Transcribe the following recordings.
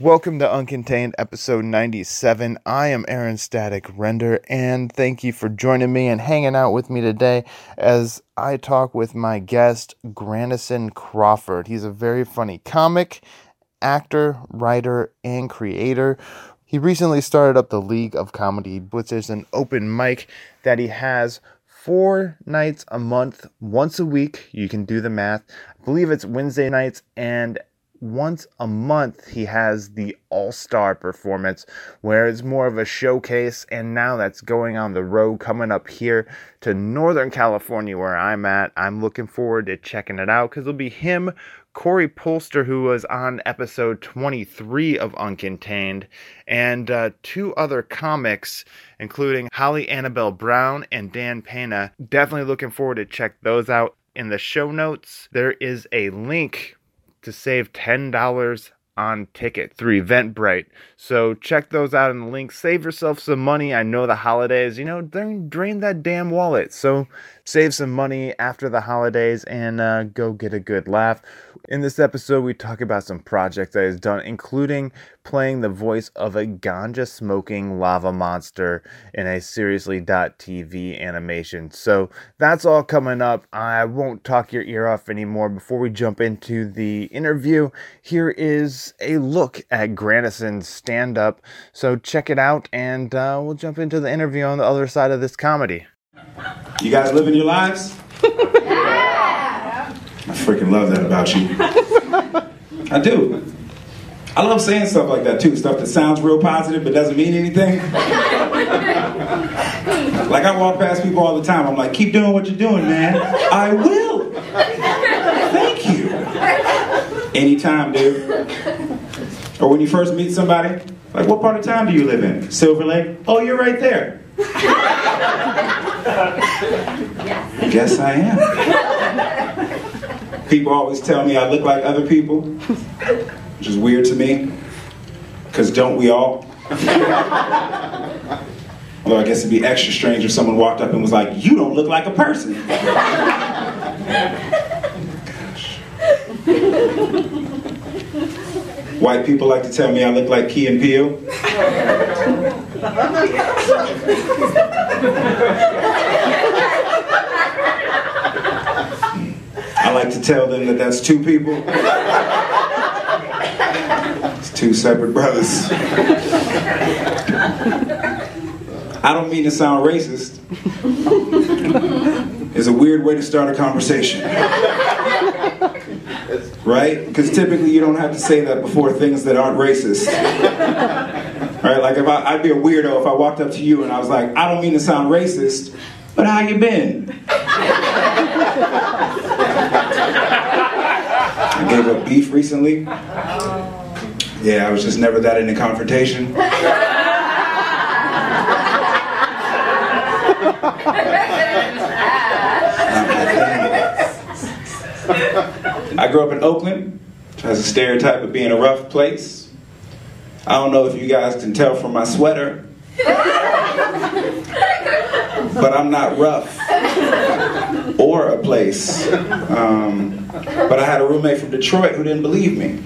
Welcome to Uncontained episode 97. I am Aaron Static Render, and thank you for joining me and hanging out with me today as I talk with my guest, Grandison Crawford. He's a very funny comic, actor, writer, and creator. He recently started up the League of Comedy, which is an open mic that he has four nights a month, once a week. You can do the math. I believe it's Wednesday nights and once a month he has the all-star performance where it's more of a showcase. And now that's going on the road coming up here to northern california where i'm at. I'm looking forward to checking it out because it'll be him corey polster who was on episode 23 of uncontained and uh, two other comics including holly annabelle brown and dan pena. Definitely looking forward to check those out. In the show notes there is a link to save $10 on ticket through Eventbrite. So check those out in the link. Save yourself some money. I know the holidays, you know, drain that damn wallet. So save some money after the holidays and uh, go get a good laugh. In this episode, we talk about some projects that he's done, including playing the voice of a ganja smoking lava monster in a Seriously.tv animation. So that's all coming up. I won't talk your ear off anymore. Before we jump into the interview, here is a look at Grandison's stand up. So check it out, and uh, we'll jump into the interview on the other side of this comedy. You guys living your lives? I freaking love that about you. I do. I love saying stuff like that too, stuff that sounds real positive but doesn't mean anything. like I walk past people all the time, I'm like, keep doing what you're doing, man. I will. Thank you. Anytime, dude. Or when you first meet somebody, like, what part of town do you live in? Silver Lake? Oh, you're right there. Guess I am. People always tell me I look like other people, which is weird to me, because don't we all? Although I guess it'd be extra strange if someone walked up and was like, You don't look like a person. White people like to tell me I look like Key and Peele. I like to tell them that that's two people. It's two separate brothers. I don't mean to sound racist. It's a weird way to start a conversation. Right? Because typically you don't have to say that before things that aren't racist. Right? Like if I, would be a weirdo if I walked up to you and I was like, I don't mean to sound racist, but how you been? Gave up beef recently. Yeah, I was just never that into confrontation. I grew up in Oakland, which has a stereotype of being a rough place. I don't know if you guys can tell from my sweater, but I'm not rough or a place. Um, but I had a roommate from Detroit who didn't believe me.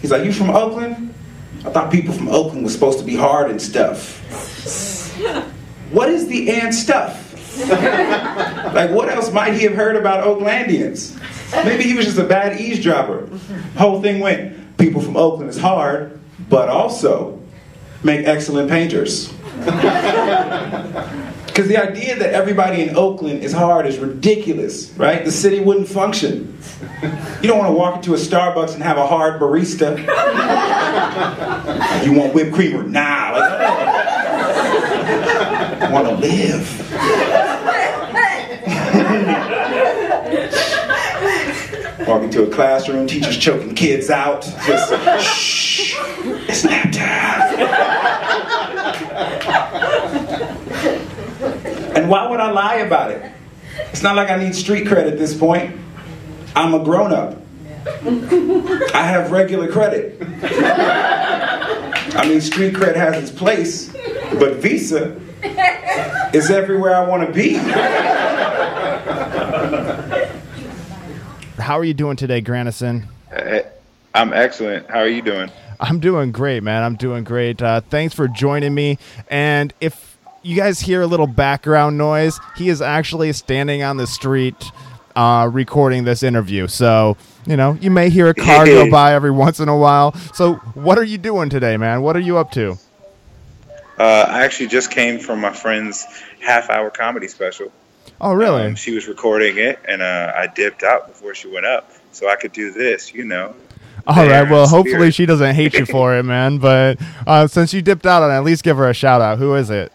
He's like, You from Oakland? I thought people from Oakland were supposed to be hard and stuff. What is the and stuff? like, what else might he have heard about Oaklandians? Maybe he was just a bad eavesdropper. Whole thing went, people from Oakland is hard, but also make excellent painters. Because the idea that everybody in Oakland is hard is ridiculous, right? The city wouldn't function. You don't want to walk into a Starbucks and have a hard barista. you want whipped cream or nah? Like, I want to live. Walk into a classroom, teachers choking kids out. Just, shh, it's nap time. And why would I lie about it? It's not like I need street cred at this point. I'm a grown up. I have regular credit. I mean, street cred has its place, but Visa is everywhere I want to be. How are you doing today, Grandison? I'm excellent. How are you doing? I'm doing great, man. I'm doing great. Uh, thanks for joining me. And if you guys hear a little background noise, he is actually standing on the street uh, recording this interview. So, you know, you may hear a car go by every once in a while. So, what are you doing today, man? What are you up to? Uh, I actually just came from my friend's half hour comedy special. Oh, really? Um, she was recording it, and uh, I dipped out before she went up so I could do this, you know. All right. Well, hopefully she doesn't hate you for it, man. But uh, since you dipped out, at least give her a shout out. Who is it?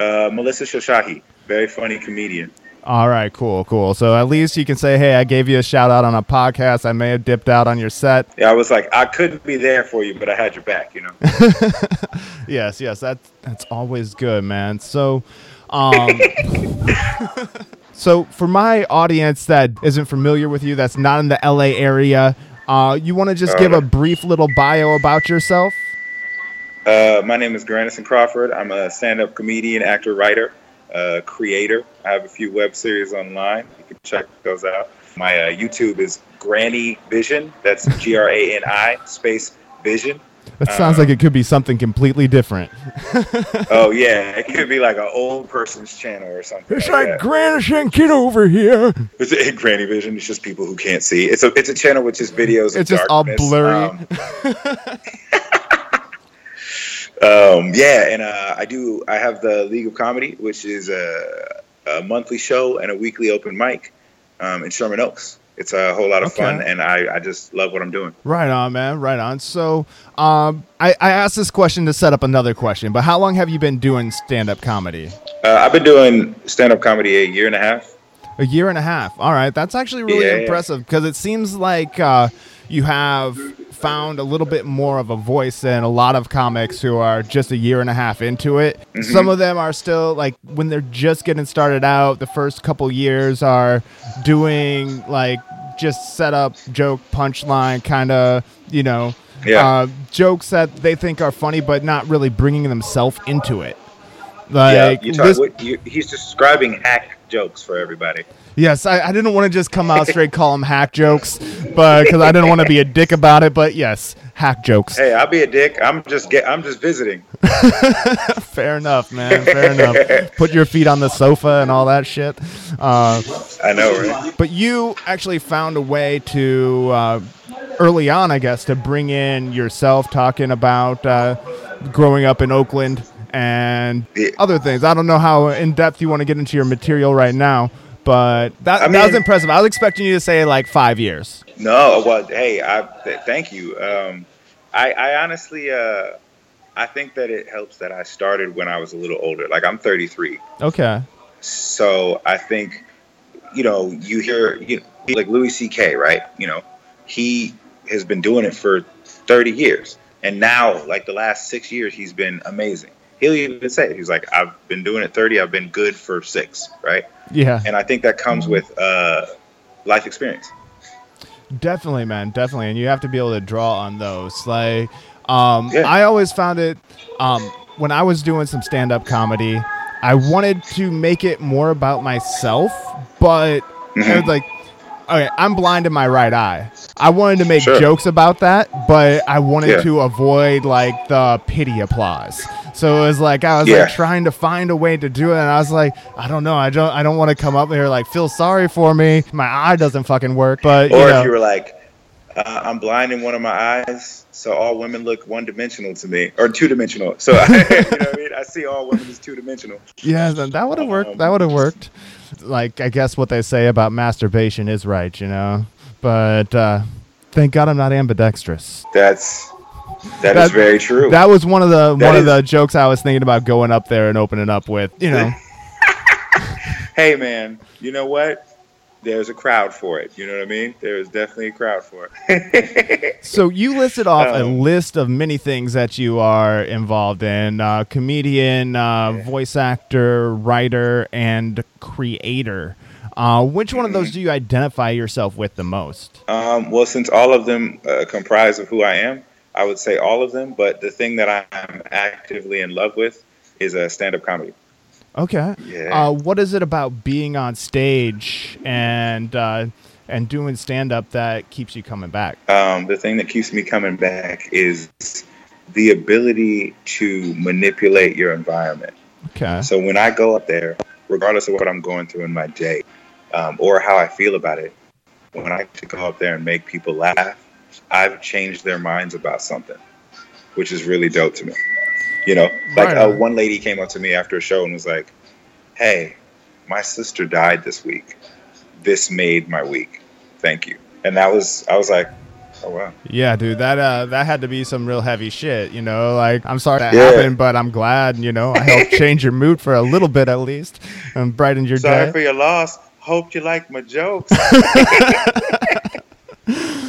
Uh, Melissa Shoshahi, very funny comedian. All right, cool, cool. So at least you can say, "Hey, I gave you a shout out on a podcast. I may have dipped out on your set." Yeah, I was like, I couldn't be there for you, but I had your back, you know. yes, yes, that's that's always good, man. So, um, so for my audience that isn't familiar with you, that's not in the LA area, uh, you want to just give a brief little bio about yourself? Uh, my name is Grandison Crawford. I'm a stand-up comedian, actor, writer, uh, creator. I have a few web series online. You can check those out. My uh, YouTube is Granny Vision. That's G-R-A-N-I space Vision. That sounds um, like it could be something completely different. oh yeah, it could be like an old person's channel or something. It's like, like Granny get over here. It's a Granny Vision. It's just people who can't see. It's a it's a channel with just videos. It's just darkness. all blurry. Um, um, yeah, and uh, I do. I have the League of Comedy, which is a, a monthly show and a weekly open mic um, in Sherman Oaks it's a whole lot of okay. fun, and I, I just love what I'm doing. Right on, man. Right on. So, um, I, I asked this question to set up another question, but how long have you been doing stand up comedy? Uh, I've been doing stand up comedy a year and a half. A year and a half. All right, that's actually really yeah, impressive because yeah. it seems like uh, you have found a little bit more of a voice than a lot of comics who are just a year and a half into it. Mm-hmm. Some of them are still like when they're just getting started out, the first couple years are doing like just set up joke punchline kind of, you know, yeah. uh, jokes that they think are funny but not really bringing themselves into it. Like yeah, talk, this, you, he's describing hack jokes for everybody. Yes, I, I didn't want to just come out straight call them hack jokes, but because I didn't want to be a dick about it. But yes, hack jokes. Hey, I'll be a dick. I'm just get. I'm just visiting. Fair enough, man. Fair enough. Put your feet on the sofa and all that shit. Uh, I know, right? But you actually found a way to uh, early on, I guess, to bring in yourself talking about uh, growing up in Oakland and yeah. other things. I don't know how in depth you want to get into your material right now, but that, I mean, that was impressive. I was expecting you to say like five years. No, well, hey, I th- thank you. Um, I, I, honestly, uh, I think that it helps that I started when I was a little older. Like I'm 33. Okay. So I think, you know, you hear you know, like Louis C.K. Right? You know, he has been doing it for 30 years, and now like the last six years, he's been amazing he'll even say it. He's like, I've been doing it 30, I've been good for six, right? Yeah. And I think that comes with uh, life experience. Definitely, man, definitely. And you have to be able to draw on those. Like, um, yeah. I always found it um, when I was doing some stand up comedy, I wanted to make it more about myself, but mm-hmm. like, okay, I'm blind in my right eye. I wanted to make sure. jokes about that, but I wanted yeah. to avoid like the pity applause. So it was like I was yeah. like trying to find a way to do it, and I was like, I don't know, I don't, I don't want to come up here like feel sorry for me. My eye doesn't fucking work. But or you know. if you were like, uh, I'm blind in one of my eyes, so all women look one dimensional to me, or two dimensional. So I, you know what I mean? I see all women as two dimensional. Yeah, that would have worked. Um, that would have worked. Like I guess what they say about masturbation is right, you know. But uh, thank God I'm not ambidextrous. That's that, that is very true. That was one of the that one is, of the jokes I was thinking about going up there and opening up with. You know. hey man, you know what? There's a crowd for it. You know what I mean? There's definitely a crowd for it. so you listed off um, a list of many things that you are involved in: uh, comedian, uh, yeah. voice actor, writer, and creator. Uh, which one of those mm-hmm. do you identify yourself with the most? Um, well, since all of them uh, comprise of who I am, I would say all of them, but the thing that I'm actively in love with is a stand-up comedy. Okay. Yeah. Uh, what is it about being on stage and uh, and doing stand up that keeps you coming back? Um, the thing that keeps me coming back is the ability to manipulate your environment. Okay. So when I go up there, regardless of what I'm going through in my day um, or how I feel about it, when I to go up there and make people laugh, I've changed their minds about something, which is really dope to me. You know, like Right uh, one lady came up to me after a show and was like, "Hey, my sister died this week. This made my week. Thank you." And that was, I was like, "Oh wow." Yeah, dude, that uh, that had to be some real heavy shit. You know, like I'm sorry that Yeah. happened, but I'm glad. You know, I helped change your mood for a little bit at least, and brightened your Sorry day. Sorry for your loss. Hope you like my jokes.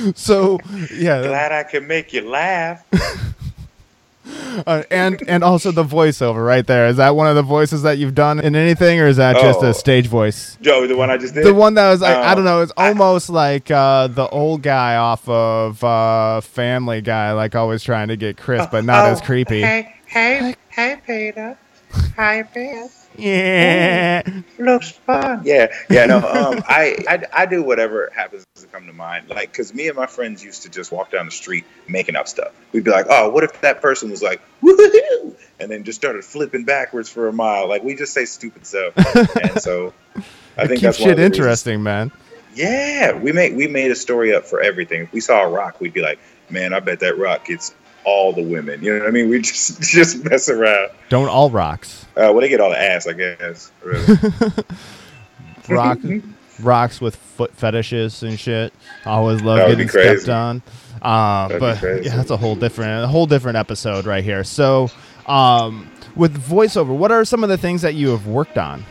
so yeah, Glad I can make you laugh. uh, and and also the voiceover right there. Is that one of the voices that you've done in anything, or is that just Oh. a stage voice? Joe, the one I just did. The one that was like, I Oh, don't know, it's I- almost like uh, the old guy off of uh, Family Guy, like always trying to get Chris, but not as Oh, creepy. Hey, hey, hey, Peter. Hi, Peter. Yeah. Looks fun. Yeah, yeah. No, um, I, I, I do whatever happens to come to mind. Like, cause me and my friends used to just walk down the street making up stuff. We'd be like, oh, what if that person was like, woohoo, and then just started flipping backwards for a mile. Like, we just say stupid stuff, and so I It think that's shit of the reasons- interesting, man. Yeah, we made we made a story up for everything. If we saw a rock, we'd be like, man, I bet that rock gets all the women. You know what I mean? We just just mess around. Don't all rocks. Uh, well, they get all the ass, I guess. Really. Rock, rocks with foot fetishes and shit. I always love getting stepped on. Uh, but yeah, that's a whole different, a whole different episode right here. So, um, with voiceover, what are some of the things that you have worked on?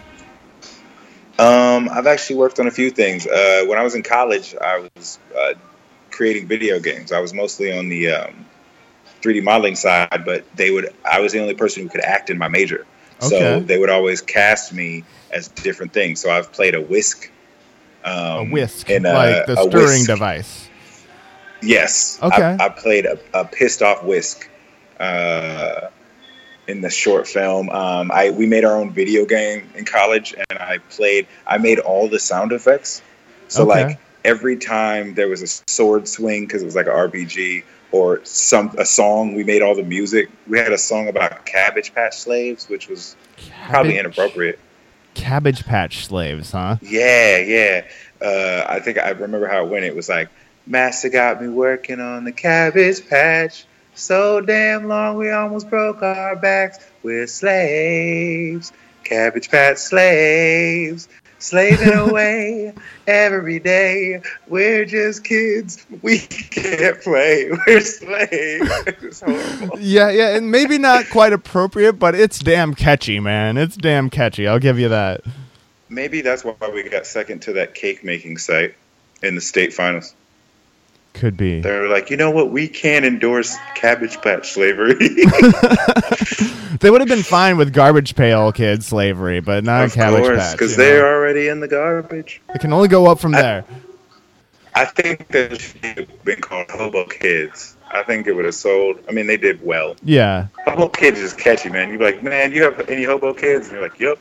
Um, I've actually worked on a few things. Uh, when I was in college, I was uh, creating video games. I was mostly on the um, 3D modeling side, but they would. I was the only person who could act in my major, so they would always cast me as different things. So I've played a whisk. Um, a whisk, in a- like the a stirring whisk. device. Yes. Okay. I, I played a, a pissed off whisk uh, in the short film. Um, I we made our own video game in college, and I played. I made all the sound effects. So Okay. like every time there was a sword swing because it was like an RPG or some a song, we made all the music. We had a song about Cabbage Patch slaves, which was probably inappropriate. Cabbage Patch slaves, huh? Yeah, yeah. Uh, I think I remember how it went. It was like, Master got me working on the cabbage patch. So damn long we almost broke our backs. We're slaves, cabbage patch slaves, slaving away every day. We're just kids. We can't play. We're slaves. Yeah, yeah, and maybe not quite appropriate, but it's damn catchy, man. It's damn catchy. I'll give you that. Maybe that's why we got second to that cake making site in the state finals. Could be. They're like, you know what? We can't endorse Cabbage Patch slavery. They would have been fine with garbage pail kid slavery, but not of cabbage course, patch. because they're know? already in the garbage. It can only go up from there. I think that should have been called Hobo Kids. I think it would have sold. I mean, they did well. Yeah. Hobo Kids is catchy, man. You're like, man, you have any Hobo Kids? And you're like, yep.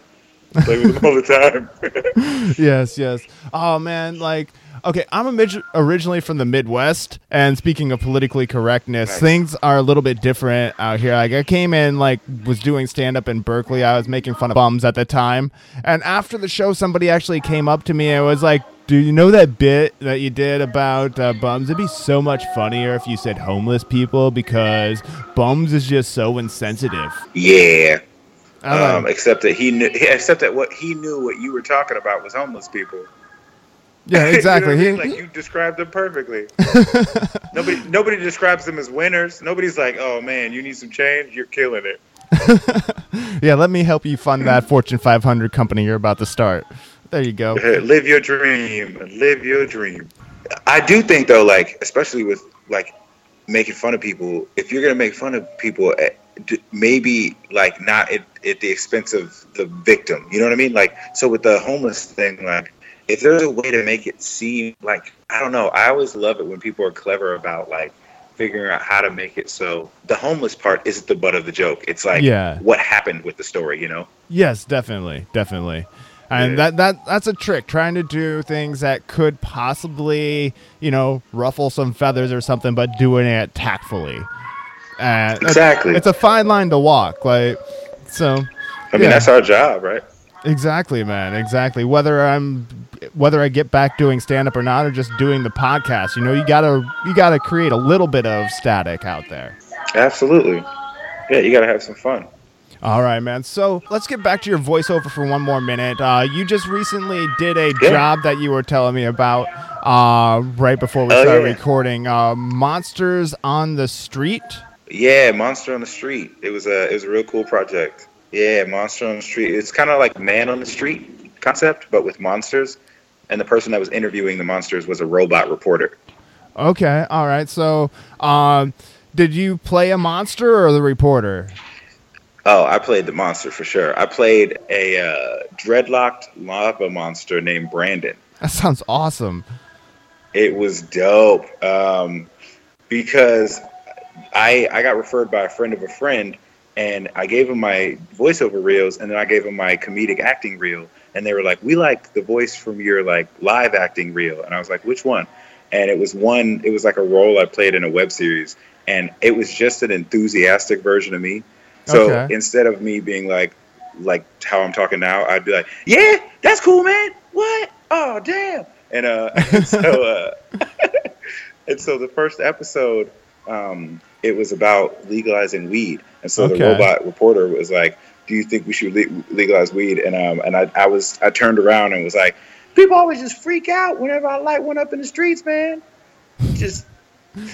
Play with them all the time. yes, yes. Oh man, like okay, I'm orig- originally from the Midwest, and speaking of politically correctness, Nice. things are a little bit different out here. Like I came in, like was doing stand up in Berkeley. I was making fun of bums at the time, and after the show, somebody actually came up to me and was like. Do you know that bit that you did about uh, bums? It'd be so much funnier if you said homeless people because bums is just so insensitive. yeah. I'm Um, except that he knew. Except that what he knew what you were talking about was homeless people. Yeah, exactly. You know I mean? like you described them perfectly. nobody, nobody describes them as winners. Nobody's like, "Oh man, you need some change. You're killing it." Yeah, let me help you fund that Fortune 500 company you're about to start. There you go. live your dream. Live your dream. I do think though, like especially with like making fun of people. If you're gonna make fun of people, eh, maybe like not at, at the expense of the victim. You know what I mean? Like so with the homeless thing, like if there's a way to make it seem like I don't know. I always love it when people are clever about like figuring out how to make it so the homeless part isn't the butt of the joke. It's like Yeah. what happened with the story. You know? Yes, definitely, definitely. And that, that that's a trick, trying to do things that could possibly, you know, ruffle some feathers or something, but doing it tactfully. Uh, and Exactly. It's, it's a fine line to walk. Like so I mean, yeah. that's our job, right? Exactly, man. Exactly. Whether I'm whether I get back doing stand up or not or just doing the podcast, you know, you got to you got to create a little bit of static out there. Absolutely. Yeah, you got to have some fun. All right, man. So let's get back to your voiceover for one more minute. Uh, you just recently did a Yeah. job that you were telling me about uh, right before we Oh, started yeah. recording. Uh, Monsters on the Street. Yeah, Monster on the Street. It was a it was a real cool project. Yeah, Monster on the Street. It's kind of like Man on the Street concept, but with monsters. And the person that was interviewing the monsters was a robot reporter. Okay. All right. So, um, did you play a monster or the reporter? Oh, I played the monster for sure. I played a uh, dreadlocked lava monster named Brandon. That sounds awesome. It was dope um, because I I got referred by a friend of a friend, and I gave them my voiceover reels, and then I gave them my comedic acting reel, and they were like, "We like the voice from your like live acting reel," and I was like, "Which one?" And it was one. It was like a role I played in a web series, and it was just an enthusiastic version of me. So Okay. instead of me being like like how I'm talking now, I'd be like, "Yeah, that's cool, man. What? Oh, damn!" And uh, and so uh, and so the first episode, um, it was about legalizing weed, and so Okay. the robot reporter was like, "Do you think we should le- legalize weed?" And um, and I, I was I turned around and was like, "People always just freak out whenever I light one up in the streets, man. Just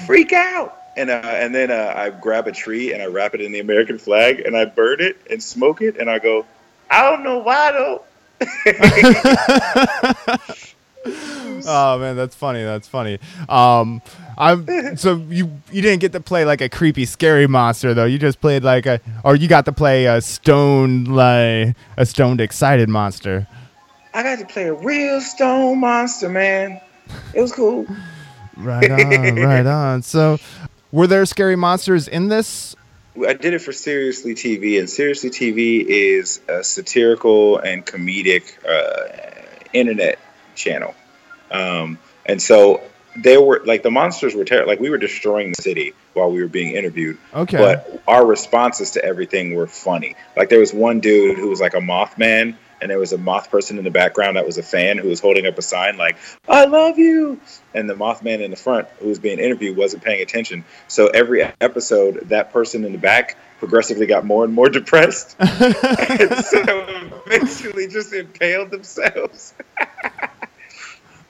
freak out." And uh, and then uh, I grab a tree and I wrap it in the American flag and I burn it and smoke it and I go, "I don't know why though." Oh man, that's funny. That's funny. Um, I'm so you you didn't get to play like a creepy, scary monster though. You just played like a, or you got to play a stoned like a stoned, excited monster. I got to play a real stone monster, man. It was cool. Right on, right on. So, were there scary monsters in this? I did it for Seriously TV, and Seriously TV is a satirical and comedic uh, internet channel. Um, and so they were like the monsters were terrible. Like we were destroying the city while we were being interviewed. Okay. But our responses to everything were funny. Like there was one dude who was like a Mothman, and there was a moth person in the background that was a fan who was holding up a sign like "I love you," and the Mothman in the front who was being interviewed wasn't paying attention. So every episode, that person in the back progressively got more and more depressed, and so eventually just impaled themselves.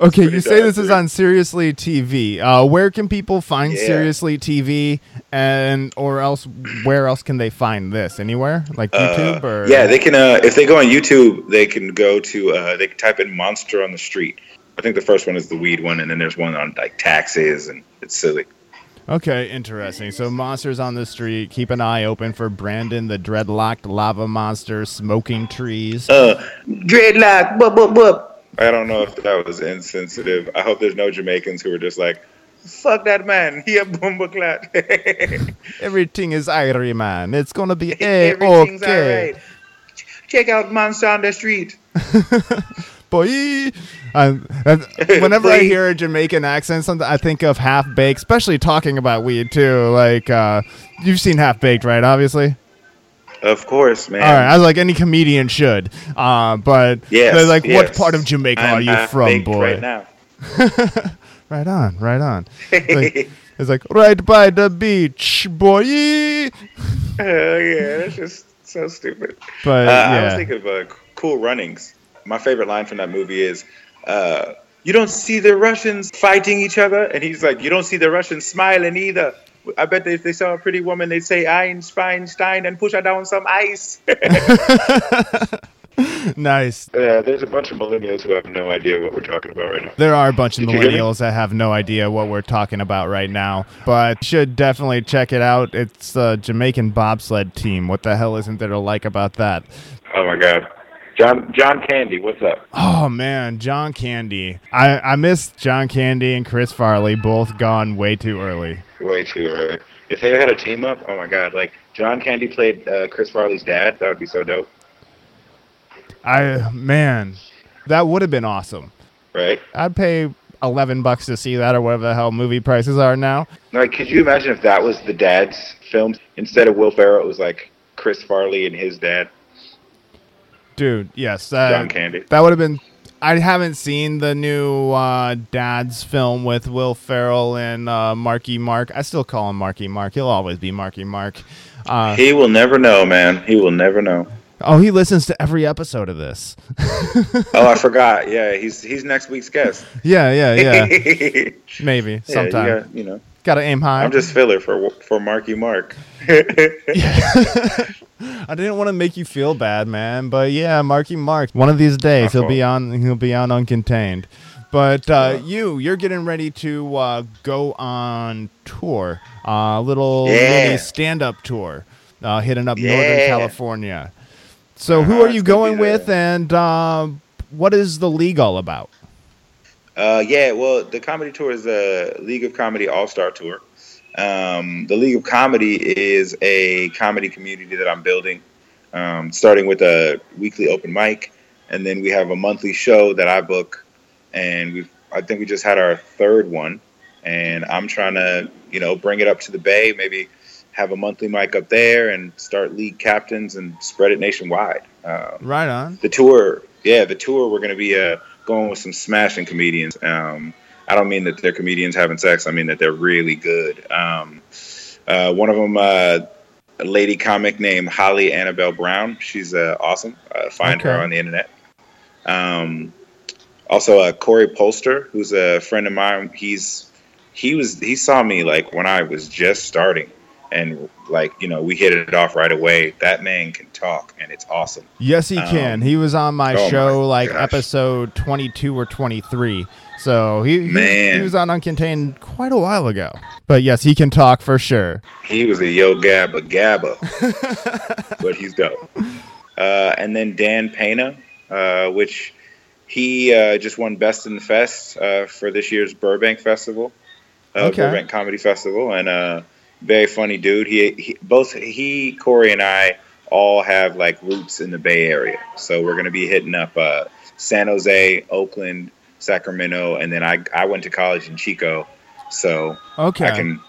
Okay, you say this is on Seriously TV. Uh, where can people find Yeah. Seriously TV, and or else where else can they find this? Anywhere like YouTube Uh, or yeah, they can. Uh, if they go on YouTube, they can go to. Uh, they can type in "monster on the street." I think the first one is the weed one, and then there's one on like taxes, and it's silly. Okay, interesting. So monsters on the street. Keep an eye open for Brandon the dreadlocked lava monster smoking trees. Uh, dreadlock, whoop whoop whoop. I don't know if that was insensitive. I hope there's no Jamaicans who are just like, "Fuck that man, he a bomba clat." Everything is Irie man. It's gonna be a Everything's okay. alright. Ch- Check out Monster on the Street. Boy, um, and whenever I hear a Jamaican accent, something I think of Half Baked, especially talking about weed too. Like uh, you've seen Half Baked, right? Obviously. Of course, man. All right, I was like any comedian should. Uh, but they're like, what yes. part of Jamaica I'm are you from, boy? Right now. Right on, right on. Like, it's like right by the beach, boy. Oh yeah, that's just so stupid. But Uh, I was thinking of uh, Cool Runnings. My favorite line from that movie is, uh, "You don't see the Russians fighting each other," and he's like, "You don't see the Russians smiling either." I bet if they saw a pretty woman, they'd say Einstein and push her down some ice. nice. Yeah, there's a bunch of millennials who have no idea what we're talking about right now. There are a bunch of Did you hear me? millennials that have no idea what we're talking about right now, but should definitely check it out. It's a Jamaican bobsled team. What the hell isn't there to like about that? Oh my God, John John Candy, what's up? Oh man, John Candy. I I miss John Candy and Chris Farley, both gone way too early. Way too early. If they had a team up, oh my God, like John Candy played uh, Chris Farley's dad, that would be so dope. I man, that would have been awesome. Right? I'd pay eleven bucks to see that, or whatever the hell movie prices are now. Like, could you imagine if that was the dad's film instead of Will Ferrell? It was like Chris Farley and his dad, Dude, yes, uh, John Candy. that would have been. I haven't seen the new uh, Dad's film with Will Ferrell and uh, Marky Mark. I still call him Marky Mark. He'll always be Marky Mark. Uh, He will never know, man. He will never know. oh, he listens to every episode of this. Oh, I forgot. Yeah, he's he's next week's guest. yeah, yeah, yeah. yeah, Maybe you, sometime. got- you know, Got to aim high. I'm just filler for for Marky Mark. I didn't want to make you feel bad, man, but yeah, Marky Mark. One of these days he'll be on. He'll be on Uncontained. But uh, you, you're getting ready to uh, go on tour, a uh, little Yeah. mini stand-up tour, uh, hitting up Northern California. So, who Uh-huh, are you going with, and uh, what is the league all about? Uh, yeah, well, the comedy tour is a League of Comedy All Star Tour. Um, the League of Comedy is a comedy community that I'm building, um, starting with a weekly open mic, and then we have a monthly show that I book, and we I think we just had our third one, and I'm trying to you know bring it up to the Bay, maybe have a monthly mic up there, and start league captains and spread it nationwide. Um, Right on. the tour, yeah, the tour. We're gonna be uh, going with some smashing comedians. Um, I don't mean that they're comedians having sex. I mean that they're really good. Um, uh, one of them, uh, a lady comic named Holly Annabelle Brown. She's uh, awesome. Uh, find her on the internet. Um, also, uh, Corey Polster, who's a friend of mine. He's he was he saw me like when I was just starting, and like you know we hit it off right away. That man can talk, and it's awesome. Yes, he Um, can. He was on my oh my show like gosh. episode 22 or 23. So he, he, Man. he was on Uncontained quite a while ago. But yes, he can talk for sure. He was a yo gabba gabba, but he's dope. Uh, and then Dan Pena, uh, which he uh, just won Best in the Fest uh, for this year's Burbank Festival, uh, Okay. Burbank Comedy Festival, and uh, very funny dude. He, he both he Corey and I all have like roots in the Bay Area, so we're gonna be hitting up uh, San Jose, Oakland, Sacramento, and then I I went to college in Chico, so. Okay. I can,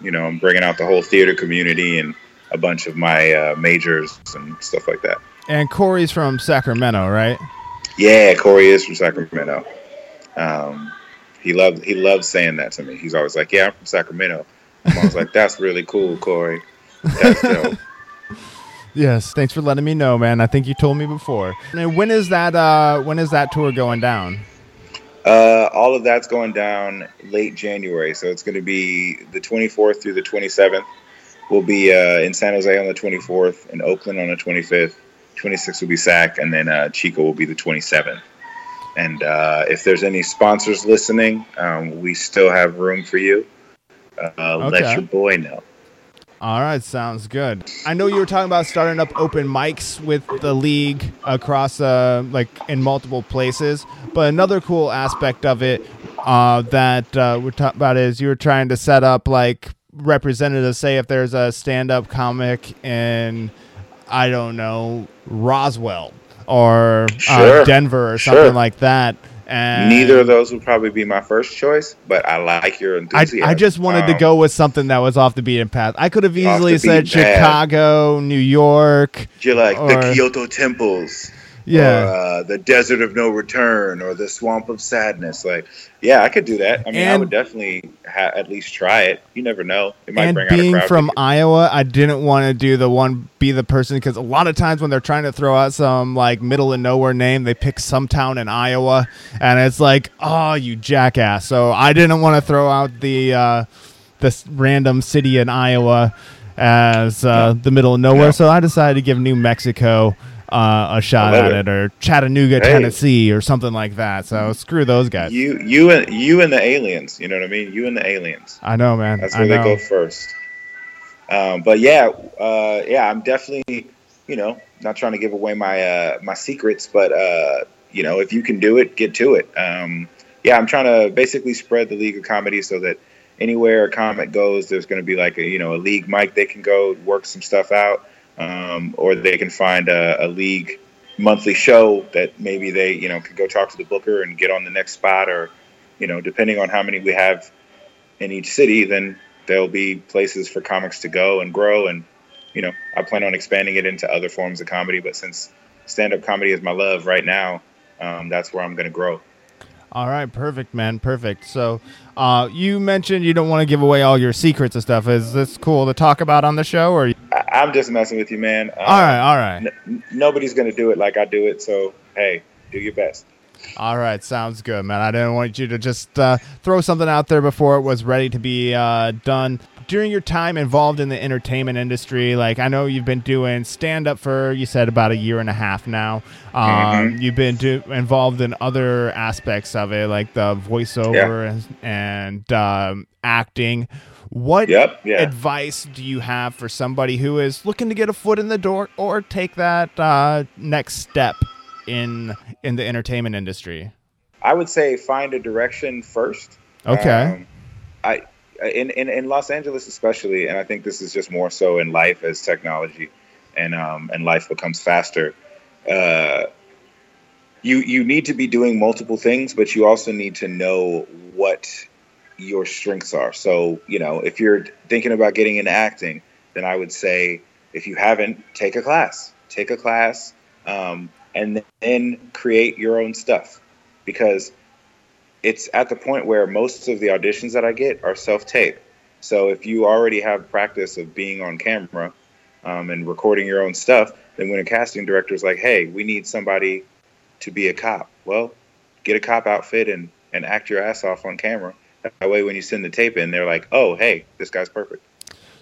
you know, I'm bringing out the whole theater community and a bunch of my uh, majors and stuff like that. and Corey's from Sacramento, right? Yeah, Corey is from Sacramento. Um, he loved he loves saying that to me. He's always like, "Yeah, I'm from Sacramento." I'm always like, "That's really cool, Corey. That's dope." Yes. Thanks for letting me know, man. I think you told me before. And when is that uh when is that tour going down? Uh, all of that's going down late January, so it's going to be the 24th through the 27th. We'll be uh, in San Jose on the 24th, in Oakland on the 25th. 26th will be SAC, and then uh, Chico will be the 27th. And uh, if there's any sponsors listening, um, we still have room for you. Uh, Okay. Let your boy know. All right, sounds good. I know you were talking about starting up open mics with the league across, uh, like in multiple places. But another cool aspect of it uh, that uh, we're talking about is you were trying to set up like representatives. Say if there's a stand-up comic in, I don't know, Roswell or uh, Sure. Denver or Sure. something like that. And Neither of those would probably be my first choice, but I like your enthusiasm. I just wanted to Um, go with something that was off the beaten path. I could have easily said beaten path. Chicago, New York. Do You're like or- the Kyoto temples. Yeah. or, uh, the desert of no return or the swamp of sadness like yeah i could do that i mean i would definitely ha- at least try it you never know it might and bring out a being crowd from. Iowa, I didn't want to do the one be the person because a lot of times when they're trying to throw out some like middle of nowhere name, they pick some town in Iowa, and it's like, oh, you jackass. So I didn't want to throw out the uh, this random city in Iowa as uh, the middle of nowhere. No. So I decided to give New Mexico. Uh, a shot at it. it, or Chattanooga, Hey. Tennessee, or something like that. So screw those guys. you you and you and the aliens you know what i mean you and the aliens I know, man. that's I where they know. go first um, but yeah uh, yeah i'm definitely you know not trying to give away my uh, my secrets but uh, you know if you can do it get to it um, yeah i'm trying to basically spread the league of comedy so that anywhere a comic goes there's going to be like a you know a league mic they can go work some stuff out um, or they can find a, a league monthly show that maybe they you know could go talk to the booker and get on the next spot or you know depending on how many we have in each city then there'll be places for comics to go and grow. And you know i plan on expanding it into other forms of comedy but since stand-up comedy is my love right now um, that's where i'm going to grow all right, perfect, man, perfect. So, uh, you mentioned you don't want to give away all your secrets and stuff. Is this cool to talk about on the show, or? I, am just messing with you, man. Uh, all right, all right. N- nobody's gonna do it like I do it, so hey, do your best. All right, sounds good, man. I didn't want you to just uh, throw something out there before it was ready to be uh, done during your time involved in the entertainment industry, like I know you've been doing stand up for you said about a year and a half now. Um, mm-hmm. You've been do- involved in other aspects of it, like the voiceover yeah. and, and um, acting. What yep, yeah. advice do you have for somebody who is looking to get a foot in the door or take that uh, next step in in the entertainment industry? I would say find a direction first. Okay. Um, I in, in, in Los Angeles especially, and I think this is just more so in life as technology and um, and life becomes faster. Uh, you you need to be doing multiple things, but you also need to know what your strengths are. So you know, if you're thinking about getting into acting, then I would say if you haven't, take a class. Take a class, um, and then create your own stuff, because it's at the point where most of the auditions that I get are self tape. So if you already have practice of being on camera um, and recording your own stuff, then when a casting director is like, "Hey, we need somebody to be a cop," well, get a cop outfit and and act your ass off on camera. That way, when you send the tape in, they're like, "Oh, hey, this guy's perfect."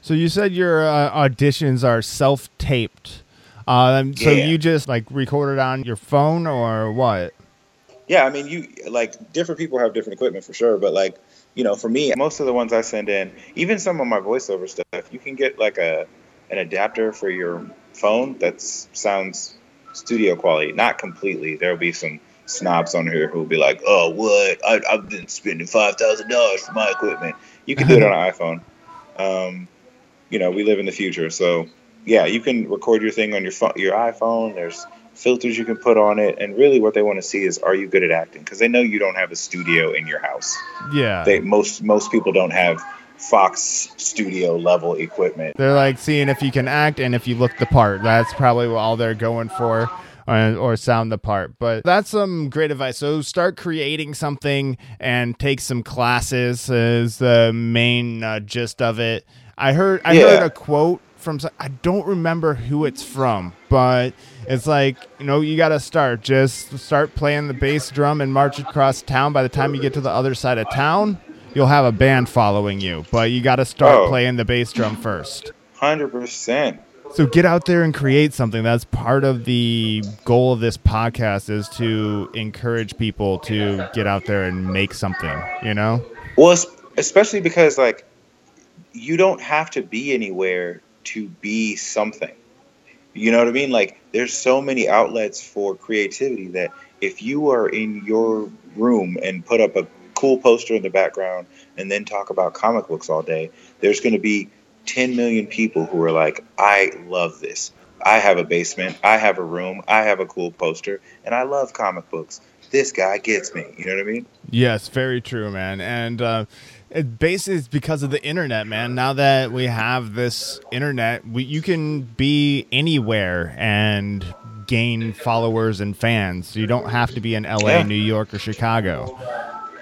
So you said your uh, auditions are self taped. Um, so yeah. you just like recorded on your phone or what? Yeah, I mean, you like different people have different equipment for sure, but like, you know, for me, most of the ones I send in, even some of my voiceover stuff, you can get like a an adapter for your phone that sounds studio quality. Not completely. There'll be some snobs on here who'll be like, "Oh, what? I, have been spending five thousand dollars for my equipment." You can do it on an iPhone. Um, you know, we live in the future, so yeah, you can record your thing on your phone, your iPhone. There's filters you can put on it, and really what they want to see is are you good at acting? Because they know you don't have a studio in your house. Yeah. They most most people don't have Fox studio level equipment. They're like seeing if you can act and if you look the part. That's probably all they're going for. Or, or sound the part. But that's some great advice. So start creating something and take some classes is the main uh, gist of it. I heard I yeah. heard a quote from I don't remember who it's from, but it's like, you know, you got to start. Just start playing the bass drum and march across town. By the time you get to the other side of town, you'll have a band following you. But you got to start oh. playing the bass drum first. 100%. So get out there and create something. That's part of the goal of this podcast is to encourage people to get out there and make something, you know? Well, especially because like you don't have to be anywhere to be something. You know what I mean? Like there's so many outlets for creativity that if you are in your room and put up a cool poster in the background and then talk about comic books all day, there's going to be 10 million people who are like, I love this. I have a basement, I have a room, I have a cool poster, and I love comic books. This guy gets me. You know what I mean? Yes, very true, man. And uh, it basically is because of the internet, man. Now that we have this internet, we, you can be anywhere and gain followers and fans. You don't have to be in LA, yeah. New York, or Chicago.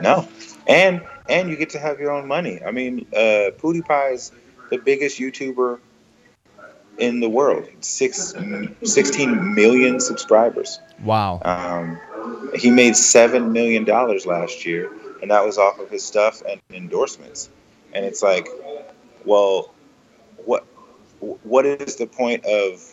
No, and and you get to have your own money. I mean, uh, PewDiePie is the biggest YouTuber in the world. Six, 16 million subscribers. Wow. Um, he made seven million dollars last year and that was off of his stuff and endorsements. And it's like, well, what what is the point of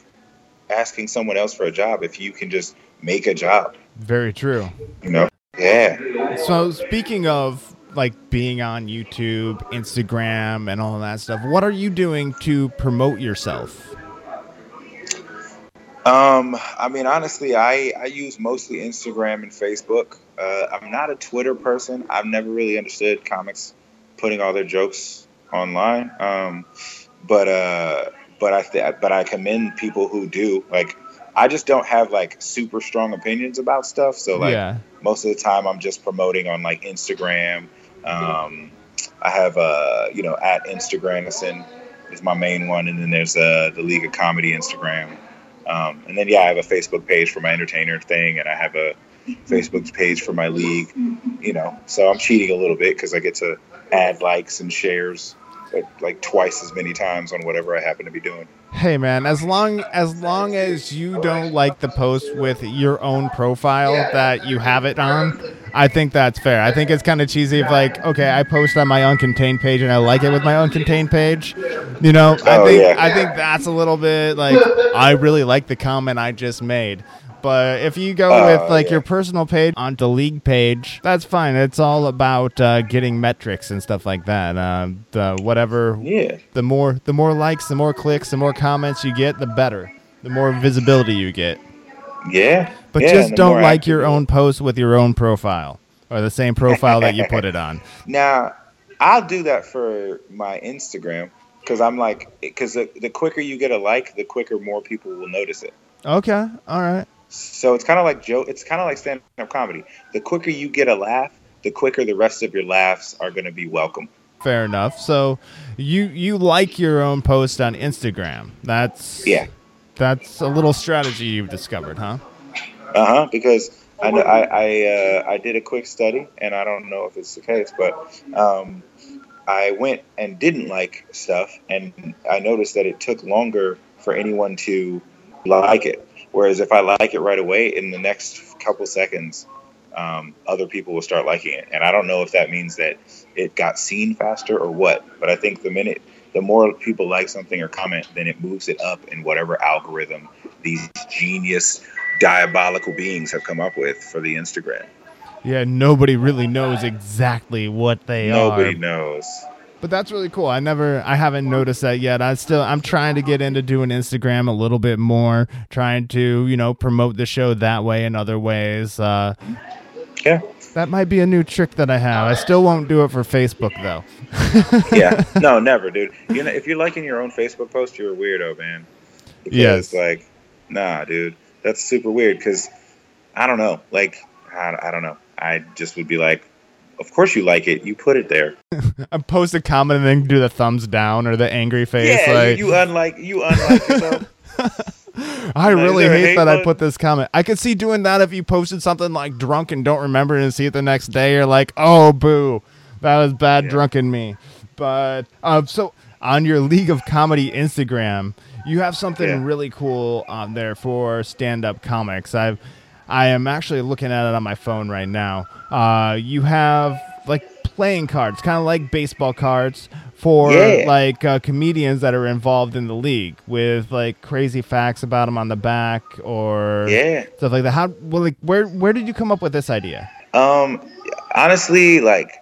asking someone else for a job if you can just make a job? Very true. You know? Yeah. So speaking of like being on YouTube, Instagram, and all that stuff, what are you doing to promote yourself? Um, I mean, honestly, I, I use mostly Instagram and Facebook. Uh, I'm not a Twitter person. I've never really understood comics putting all their jokes online. Um, but uh, but I th- but I commend people who do. Like I just don't have like super strong opinions about stuff. So like yeah. most of the time, I'm just promoting on like Instagram. Um, I have uh, you know at Instagramison is my main one, and then there's uh, the League of Comedy Instagram, um, and then yeah, I have a Facebook page for my entertainer thing, and I have a Facebook page for my league. You know, so I'm cheating a little bit because I get to add likes and shares like, like twice as many times on whatever I happen to be doing. Hey man, as long as long as you don't like the post with your own profile that you have it on, I think that's fair. I think it's kind of cheesy if like, okay, I post on my uncontained page and I like it with my uncontained page. You know, I Oh, think yeah. I think that's a little bit like I really like the comment I just made. But if you go Oh, with like yeah. your personal page on the league page, that's fine. It's all about uh, getting metrics and stuff like that. Uh, the whatever Yeah. the more the more likes, the more clicks, the more comments you get, the better. The more visibility you get. Yeah. But Yeah, just don't like your own post with your own profile or the same profile that you put it on. Now, I'll do that for my Instagram because I'm like, because the, the quicker you get a like, the quicker more people will notice it. Okay, all right. So it's kind of like Joe. It's kind of like stand-up comedy. The quicker you get a laugh, the quicker the rest of your laughs are going to be welcome. Fair enough. So you you like your own post on Instagram. That's Yeah. That's a little strategy you've discovered, huh? Uh huh. Because I I I, uh, I did a quick study, and I don't know if it's the case, but um, I went and didn't like stuff, and I noticed that it took longer for anyone to like it. Whereas if I like it right away, in the next couple seconds, um, other people will start liking it. And I don't know if that means that it got seen faster or what, but I think the minute the more people like something or comment, then it moves it up in whatever algorithm these genius diabolical beings have come up with for the Instagram. Yeah, nobody really knows exactly what they Nobody are. Nobody knows. But that's really cool. I never I haven't noticed that yet. I still I'm trying to get into doing Instagram a little bit more, trying to, you know, promote the show that way and other ways. Uh Yeah. That might be a new trick that I have. I still won't do it for Facebook though. Yeah. no, never, dude. You know, if you're liking your own Facebook post, you're a weirdo, man. Because, Yes. like, nah, dude. That's super weird because I don't know. Like, I, I don't know. I just would be like, of course you like it. You put it there. I post a comment and then do the thumbs down or the angry face. yeah, like, you, you unlike you unlike yourself. I really hate hate that I put this comment. I could see doing that if you posted something like drunk and don't remember and see it the next day. You're like, oh, boo, that was bad Yeah. drunken me. But um, so on your League of Comedy Instagram, you have something Yeah. really cool on there for stand-up comics. I've I am actually looking at it on my phone right now. Uh, you have like playing cards, kind of like baseball cards for Yeah. like uh, comedians that are involved in the league with like crazy facts about them on the back or yeah. stuff like that. How well, like where where did you come up with this idea? Um, honestly, like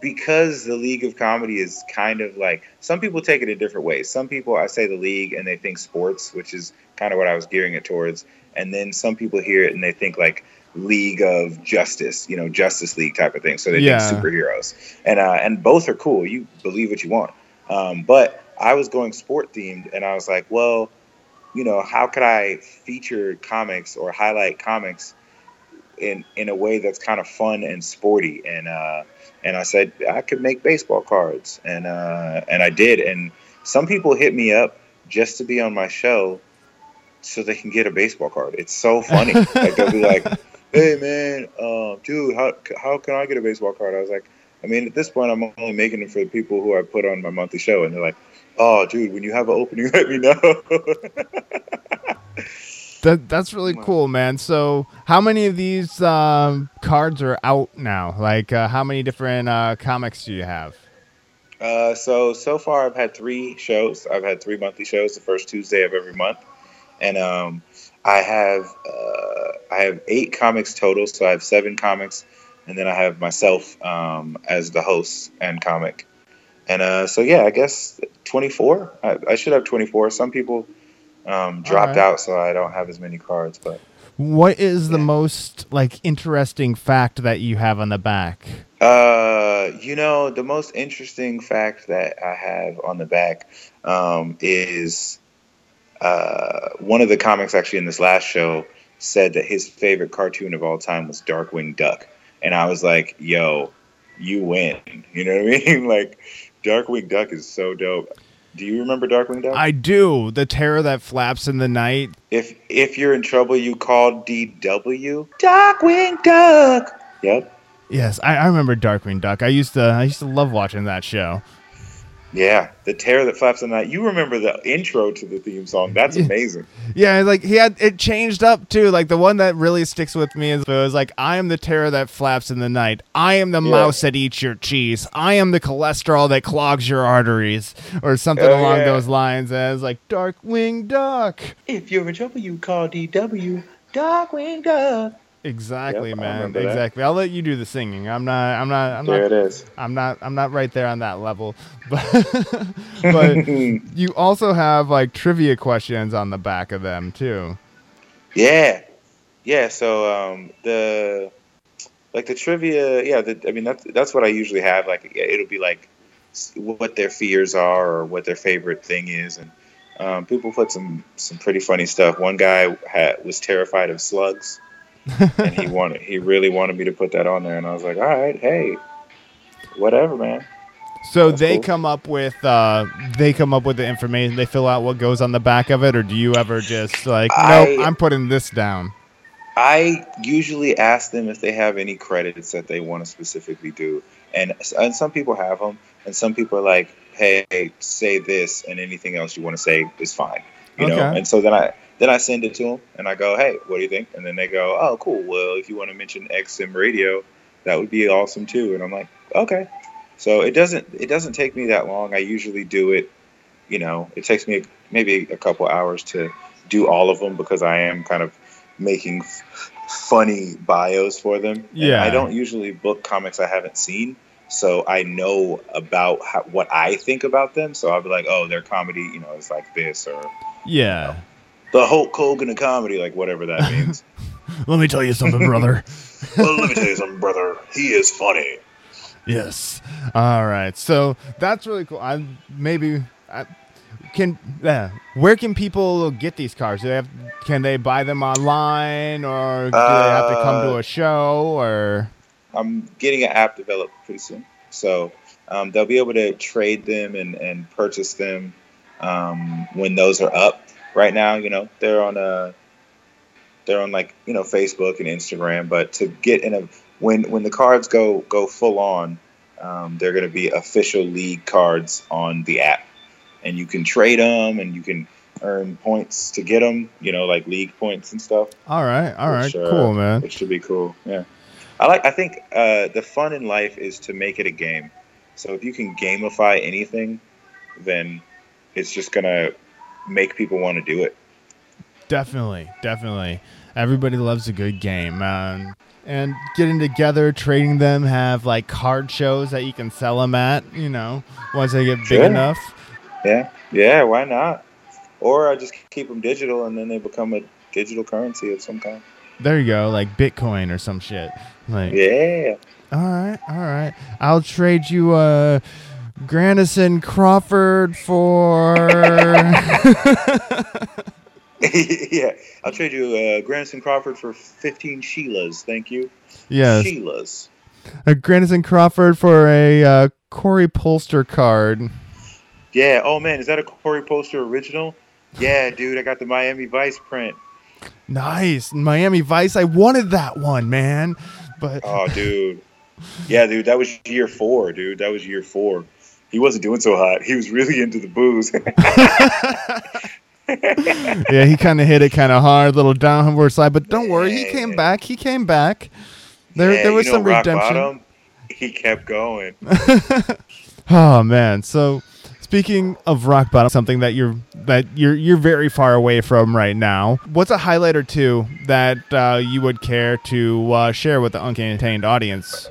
because the League of Comedy is kind of like some people take it in different ways. Some people, I say the League, and they think sports, which is kind of what I was gearing it towards. And then some people hear it and they think like League of Justice, you know, Justice League type of thing. So they Yeah. superheroes, and uh, and both are cool. You believe what you want. Um, but I was going sport themed, and I was like, well, you know, how could I feature comics or highlight comics in in a way that's kind of fun and sporty? And uh, and I said I could make baseball cards, and uh, and I did. And some people hit me up just to be on my show, so they can get a baseball card. It's so funny. like they'll be like, "Hey man, um, dude, how how can I get a baseball card?" I was like, I mean, at this point, I'm only making them for the people who I put on my monthly show, and they're like, "Oh, dude, when you have an opening, let me know." That that's really cool, man. So how many of these um, cards are out now? Like uh, how many different uh, comics do you have? Uh, so so far, I've had three shows. I've had three monthly shows, the first Tuesday of every month, and um, I have uh, I have eight comics total. So I have seven comics, and then I have myself um, as the host and comic. And uh, so yeah, I guess twenty four. I, I should have twenty four. Some people um, dropped right. out, so I don't have as many cards. But What is the most like interesting fact that you have on the back? Uh, you know, the most interesting fact that I have on the back um, is uh, one of the comics actually in this last show said that his favorite cartoon of all time was Darkwing Duck, and I was like, "Yo, you win." You know what I mean? like, Darkwing Duck is so dope. Do you remember Darkwing Duck? I do. The terror that flaps in the night. if if you're in trouble, you call DW. Darkwing Duck. Yep. Yes, I, I remember Darkwing Duck. I used to I used to love watching that show. Yeah, the terror that flaps in the night. You remember the intro to the theme song? That's amazing. Yeah, like he had it changed up too. Like the one that really sticks with me is it was like I am the terror that flaps in the night. I am the Yeah. mouse that eats your cheese. I am the cholesterol that clogs your arteries, or something Oh, along yeah. those lines. And it's like Darkwing Duck. If you're in trouble, you call DW. Darkwing Duck. Exactly, Yep, man. remember that. Exactly. I'll let you do the singing. I'm not. I'm not. I'm There not. it is. I'm not. I'm not right there on that level. But but you also have like trivia questions on the back of them too. Yeah, yeah. So um, the like the trivia, yeah. The, I mean, that's that's what I usually have. Like, yeah, it'll be like what their fears are or what their favorite thing is, and um, people put some some pretty funny stuff. One guy had, was terrified of slugs, and he wanted he really wanted me to put that on there, and I was like, all right, hey, whatever, man. So That's they cool. come up with uh they come up with the information. They fill out what goes on the back of it, or do you ever just like, I- nope, I'm putting this down. I usually ask them if they have any credits that they want to specifically do, and and some people have them, and some people are like, "Hey, say this, and anything else you want to say is fine," you know. And so then I then I send it to them, and I go, "Hey, what do you think?" And then they go, "Oh, cool. Well, if you want to mention XM Radio, that would be awesome too." And I'm like, "Okay." So it doesn't it doesn't take me that long. I usually do it, you know. It takes me maybe a couple hours to do all of them because I am kind of making f- funny bios for them. And Yeah. I don't usually book comics I haven't seen, so I know about how, what I think about them. So I'll be like, oh, their comedy, you know, is like this, or Yeah. The Hulk Hogan of comedy, like whatever that means. Let me tell you something, brother. well, let me tell you something, brother. He is funny. yes. All right. So that's really cool. I maybe I can. Yeah. Where can people get these cars? Do they have? Can they buy them online, or do they have to come to Uh, a show? Or I'm getting an app developed pretty soon, so um, they'll be able to trade them and, and purchase them um, when those are up. Right now, you know, they're on a they're on like you know Facebook and Instagram, but to get in a when when the cards go go full on, um, they're going to be official league cards on the app, and you can trade them and you can earn points to get them. You know, like league points and stuff all right, all right, which, uh, cool, man. Which should be cool. Yeah, I like. I think uh, the fun in life is to make it a game. So if you can gamify anything, then it's just gonna make people want to do it. Definitely, definitely. Everybody loves a good game, man. And getting together, trading them, have like card shows that you can sell them at. You know, once they get big Sure. enough. Yeah, yeah. Why not? Or I just keep them digital, and then they become a digital currency of some kind. There you go, like Bitcoin or some shit. Like, Yeah. all right, all right. I'll trade you uh Granison Crawford for yeah, I'll trade you uh, Granison Crawford for 15 Sheilas. Thank you. yes, Sheilas. a Granison Crawford for a uh, Corey Polster card. Yeah. Oh man, is that a Corey Polster original? Yeah, dude, I got the Miami Vice print. Nice, Miami Vice. I wanted that one, man. But Oh, dude. Yeah, dude, that was year four, dude. That was year four. He wasn't doing so hot. He was really into the booze. yeah, he kind of hit it kind of hard, little downward slide. But don't worry, he came back. He came back. There, Yeah, there was you know, some redemption. bottom, he kept going. Oh man. So speaking of rock bottom, something that you're that you're you're very far away from right now. What's a highlight or two that uh, you would care to uh, share with the uncontained audience?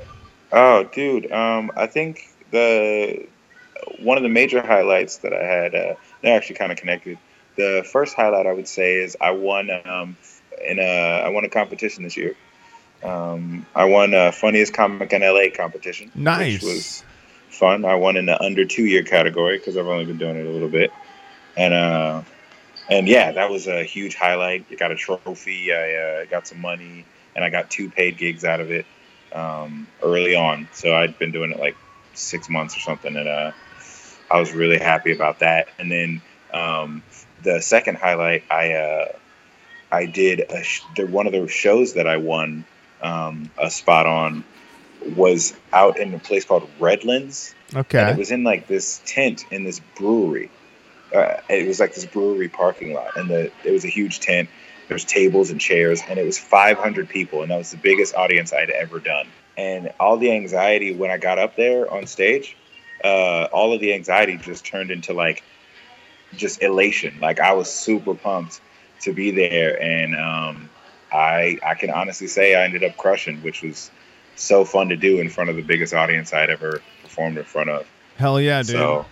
Oh, dude. Um, I think the one of the major highlights that I had, uh, they're actually kind of connected. The first highlight I would say is I won um, in a I won a competition this year. Um, I won a funniest comic in LA competition. Nice. Which was fun. I won in the under two year category because I've only been doing it a little bit, and uh, and yeah, that was a huge highlight. I got a trophy. I uh, got some money, and I got two paid gigs out of it um, early on. So I'd been doing it like six months or something, and uh, I was really happy about that. And then um, the second highlight, I uh, I did a sh- the, one of the shows that I won um, a spot on was out in a place called Redlands. Okay. And it was in like this tent in this brewery. Uh, it was like this brewery parking lot, and the it was a huge tent. There's tables and chairs, and it was 500 people, and that was the biggest audience I'd ever done. And all the anxiety when I got up there on stage, uh, all of the anxiety just turned into like just elation. Like I was super pumped to be there, and um, I I can honestly say I ended up crushing, which was so fun to do in front of the biggest audience I'd ever performed in front of. Hell yeah, dude. So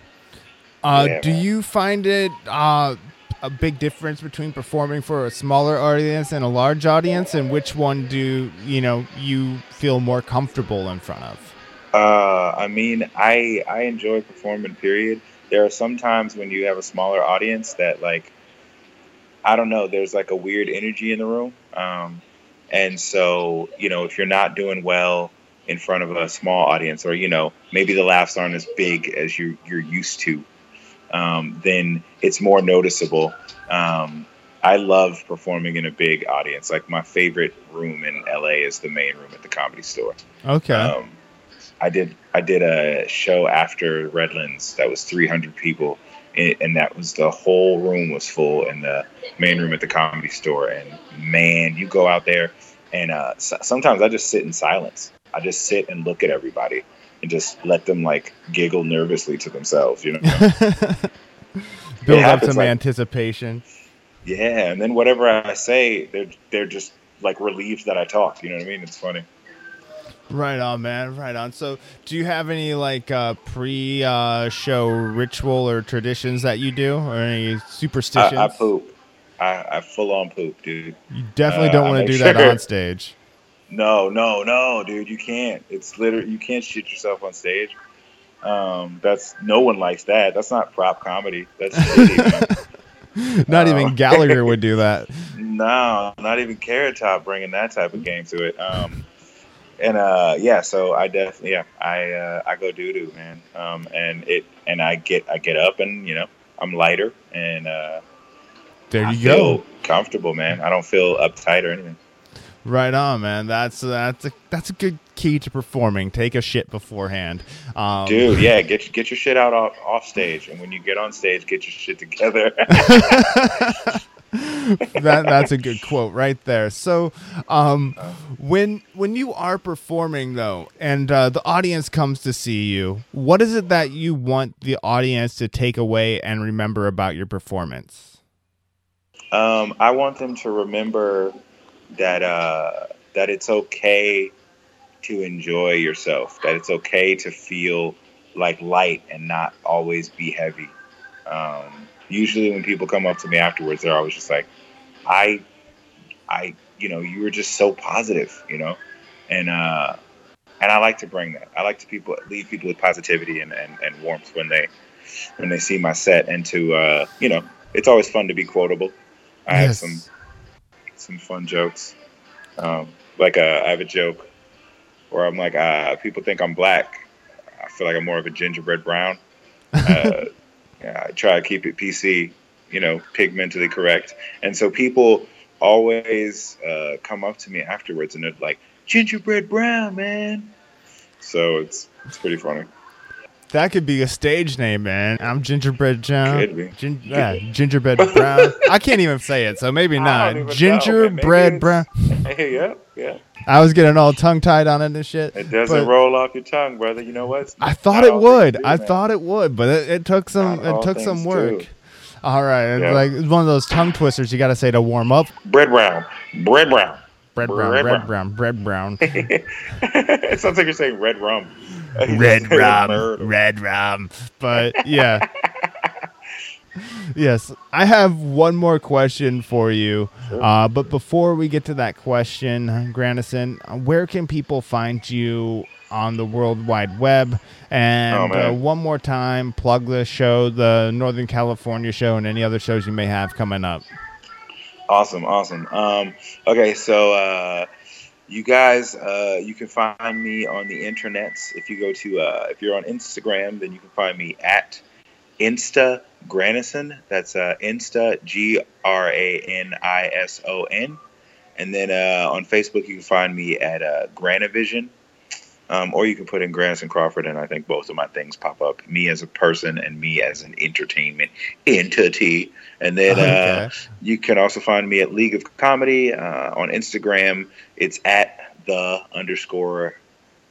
uh, yeah, do man. you find it uh, a big difference between performing for a smaller audience and a large audience, and which one do you know you feel more comfortable in front of? Uh, I mean, I I enjoy performing. Period. There are some times when you have a smaller audience that like, I don't know. There's like a weird energy in the room, um, and so you know if you're not doing well in front of a small audience, or you know maybe the laughs aren't as big as you you're used to, um, then it's more noticeable. Um, I love performing in a big audience. Like my favorite room in LA is the main room at the Comedy Store. Okay. I did I did a show after Redlands that was 300 people, and, and that was the whole room was full in the main room at the comedy store. And man, you go out there, and uh, sometimes I just sit in silence. I just sit and look at everybody and just let them like giggle nervously to themselves, you know. Build up some like- anticipation. yeah, and then whatever I say, they're they're just like relieved that I talked. You know what I mean? It's funny. Right on, man. Right on. So, do you have any like uh, pre-show ritual or traditions that you do, or any superstitions? I, I poop. I, I full on poop, dude. You definitely Uh, don't I want to do that on stage. No, no, no, dude, you can't. It's literally you can't shit yourself on stage. Um, that's no one likes that. That's not prop comedy. That's. Not Oh. even Gallagher would do that. no, not even Carrot Top bringing that type of game to it. Um, and uh, yeah, so I definitely yeah, I uh, I go doo doo, man. Um, and it and I get I get up and you know I'm lighter and uh, There I you feel go. comfortable, man. I don't feel uptight or anything. Right on, man. That's that's a that's a good key to performing. Take a shit beforehand. Um, Dude, yeah, get get your shit out off, off stage, and when you get on stage, get your shit together. that that's a good quote right there. So, um, when when you are performing though, and uh, the audience comes to see you, what is it that you want the audience to take away and remember about your performance? um, I want them to remember that uh, that it's okay to enjoy yourself. That it's okay to feel like light and not always be heavy. Um, usually, when people come up to me afterwards, they're always just like, "I, I, you know, you were just so positive, you know," and uh, and I like to bring that. I like to people leave people with positivity and, and, and warmth when they when they see my set, and to uh, you know, it's always fun to be quotable. I have some some fun jokes. Um, like uh, I have a joke where I'm like, uh, people think I'm black. I feel like I'm more of a gingerbread brown. Uh, I try to keep it PC, you know, pigmentally correct. And so people always uh, come up to me afterwards and they're like, gingerbread brown, man. So it's it's pretty funny. That could be a stage name, man. I'm Gingerbread be. Gin- yeah, gingerbread Brown. I can't even say it, so maybe not. even know, man. Gingerbread Brown. Hey, yeah, yeah. I was getting all tongue tied on it and shit. It doesn't roll off your tongue, brother. You know what? I thought it would. do, I man. thought it would, but it, it took some. Not It took some work. do. All right, it's Yeah. like it's one of those tongue twisters you got to say to warm up. bread brown, bread brown. Bread brown, Bread brown, bread brown. it sounds like you're saying red rum. red rum, red rum. But yeah. yes, I have one more question for you. Uh, but before we get to that question, Granison, uh, where can people find you on the World Wide Web. And Oh, uh, one more time, plug the show, the Northern California show, and any other shows you may have coming up. Awesome, awesome. Um, okay, so uh, you guys, uh, you can find me on the internets. If you go to, uh, if you're on Instagram, then you can find me at Insta Granison. That's uh, Insta G R A N I S O N. And then uh, on Facebook, you can find me at uh, Granavision. Um, or you can put in Granison Crawford, and I think both of my things pop up. Me as a person and me as an entertainment entity. And then uh, you can also find me at League of Comedy uh, on Instagram. It's at the underscore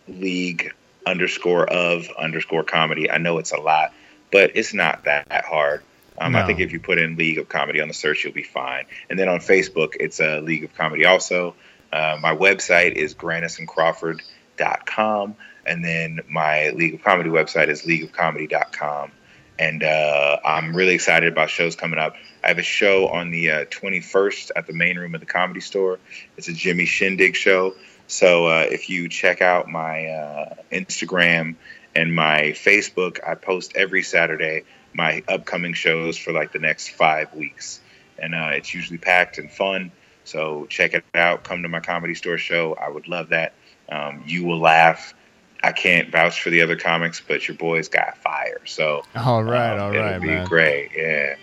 league underscore of underscore comedy. I know it's a lot, but it's not that hard. Um, I think if you put in League of Comedy on the search, you'll be fine. And then on Facebook, it's a uh, League of Comedy also. Uh, my website is granisoncrawford.com. And then my League of Comedy website is leagueofcomedy.com. And uh, I'm really excited about shows coming up. I have a show on the uh, 21st at the main room of the comedy store. It's a Jimmy Shindig show. So uh, if you check out my uh, Instagram and my Facebook, I post every Saturday my upcoming shows for like the next five weeks. And uh, it's usually packed and fun. So check it out. Come to my comedy store show. I would love that. Um, you will laugh. I can't vouch for the other comics, but your boys got fire. So All right, um, all it'll right, be man. great. Yeah.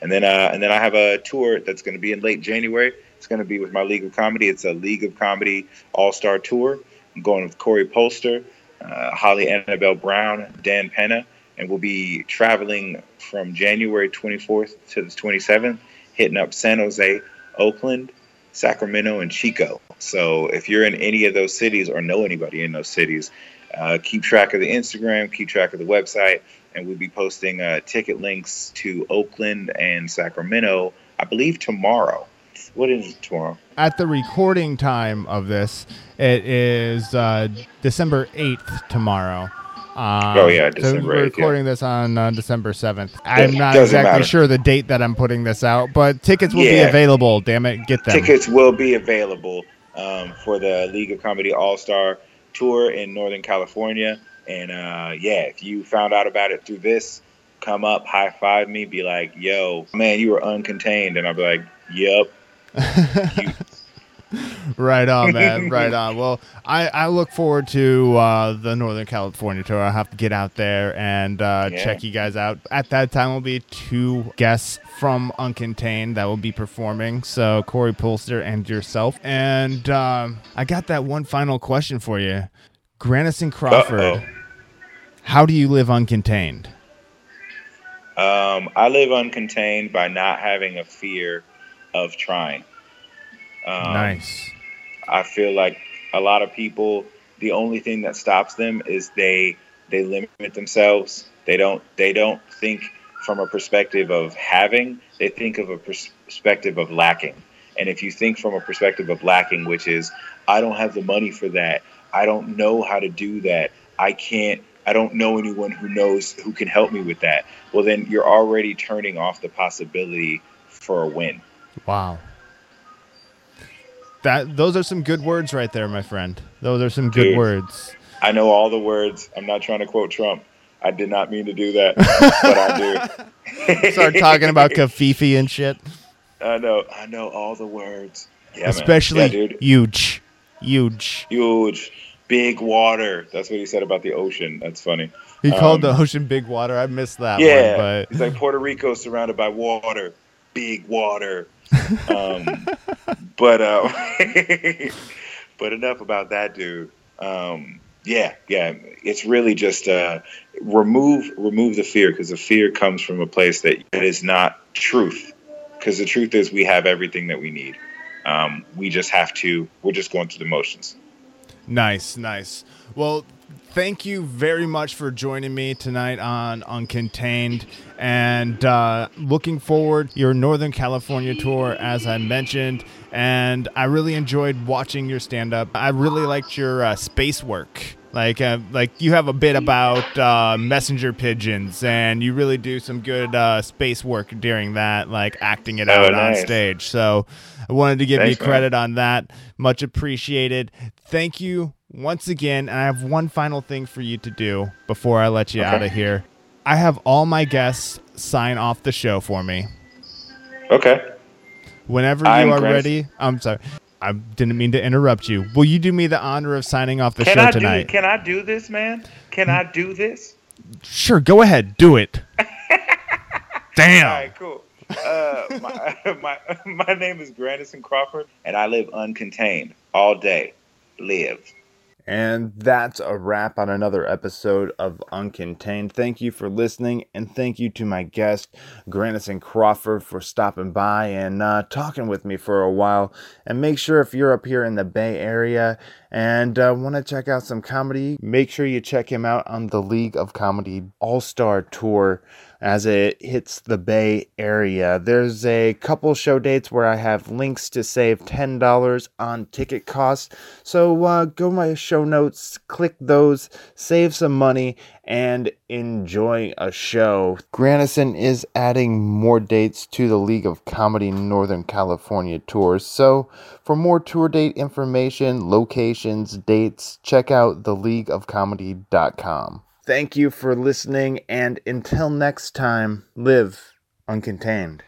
And then uh, and then I have a tour that's going to be in late January. It's going to be with my League of Comedy. It's a League of Comedy All Star Tour. I'm going with Corey Polster, uh, Holly Annabelle Brown, Dan Penna, and we'll be traveling from January 24th to the 27th, hitting up San Jose, Oakland, Sacramento, and Chico. So if you're in any of those cities or know anybody in those cities, uh, keep track of the Instagram, keep track of the website, and we'll be posting uh, ticket links to Oakland and Sacramento, I believe tomorrow. What is it tomorrow? At the recording time of this, it is uh, December 8th tomorrow. Um, Oh, yeah, so December we're 8th, yeah. recording this on uh, December 7th. I'm not exactly matter. sure the date that I'm putting this out, but tickets will be available. Damn it, get them. Tickets will be available um, for the League of Comedy All Star Tour in Northern California. And uh, yeah, if you found out about it through this, come up, high five me, be like, yo, man, you were uncontained. And I'll be like, yep. Right on, man. right on. Well, I, I look forward to uh, the Northern California tour. I'll have to get out there and uh, Yeah. check you guys out. At that time, will be two guests from Uncontained that will be performing. So Corey Polster and yourself. And um, I got that one final question for you, Granison Crawford. Uh-oh. How do you live uncontained? Um, I live uncontained by not having a fear of trying. Um, nice. I feel like a lot of people, the only thing that stops them is they they limit themselves. They don't they don't think from a perspective of having. They think of a pers- perspective of lacking. And if you think from a perspective of lacking, which is I don't have the money for that. I don't know how to do that. I can't. I don't know anyone who knows who can help me with that. Well, then you're already turning off the possibility for a win. Wow. That those are some good words right there, my friend. Those are some good Dude. words. I know all the words. I'm not trying to quote Trump. I did not mean to do that, but I do. Start talking about covfefe and shit. I know. I know all the words. Yeah. Especially yeah, dude. huge. Huge. Huge, big water. That's what he said about the ocean. That's funny. He called Um, the ocean big water. I missed that yeah, one, he's like Puerto Rico surrounded by water, big water. Um, but uh, but enough about that, dude. Um, yeah, yeah. It's really just uh, remove remove the fear because the fear comes from a place that is not truth. Because the truth is, we have everything that we need. Um, we just have to. We're just going through the motions. nice, nice. Well, thank you very much for joining me tonight on Uncontained, and uh, looking forward your Northern California tour as I mentioned. And I really enjoyed watching your stand up. I really liked your uh, space work. Like, uh, like you have a bit about uh, messenger pigeons, and you really do some good uh, space work during that, like acting it Oh, out on stage. So, I wanted to give Thanks, you man. credit on that. Much appreciated. Thank you once again, and I have one final thing for you to do before I let you Okay. out of here. I have all my guests sign off the show for me. Okay. Whenever you I'm are Grant- ready, I'm sorry. I didn't mean to interrupt you. Will you do me the honor of signing off the Can show I tonight? do? Can I do this, man? Can I do this? Sure, go ahead. Do it. Damn. All right, cool. Uh, my, my my name is Granison Crawford, and I live uncontained all day. Live. And that's a wrap on another episode of Uncontained. Thank you for listening, and thank you to my guest, Granison Crawford, for stopping by and uh, talking with me for a while. And make sure if you're up here in the Bay Area and uh, want to check out some comedy, make sure you check him out on the League of Comedy All Star Tour as it hits the Bay Area. There's a couple show dates where I have links to save $10 on ticket costs. So uh, go my show notes, click those, save some money, and enjoy a show. Granison is adding more dates to the League of Comedy Northern California tours. So for more tour date information, locations, dates, check out theleagueofcomedy.com. Thank you for listening, and until next time, live uncontained.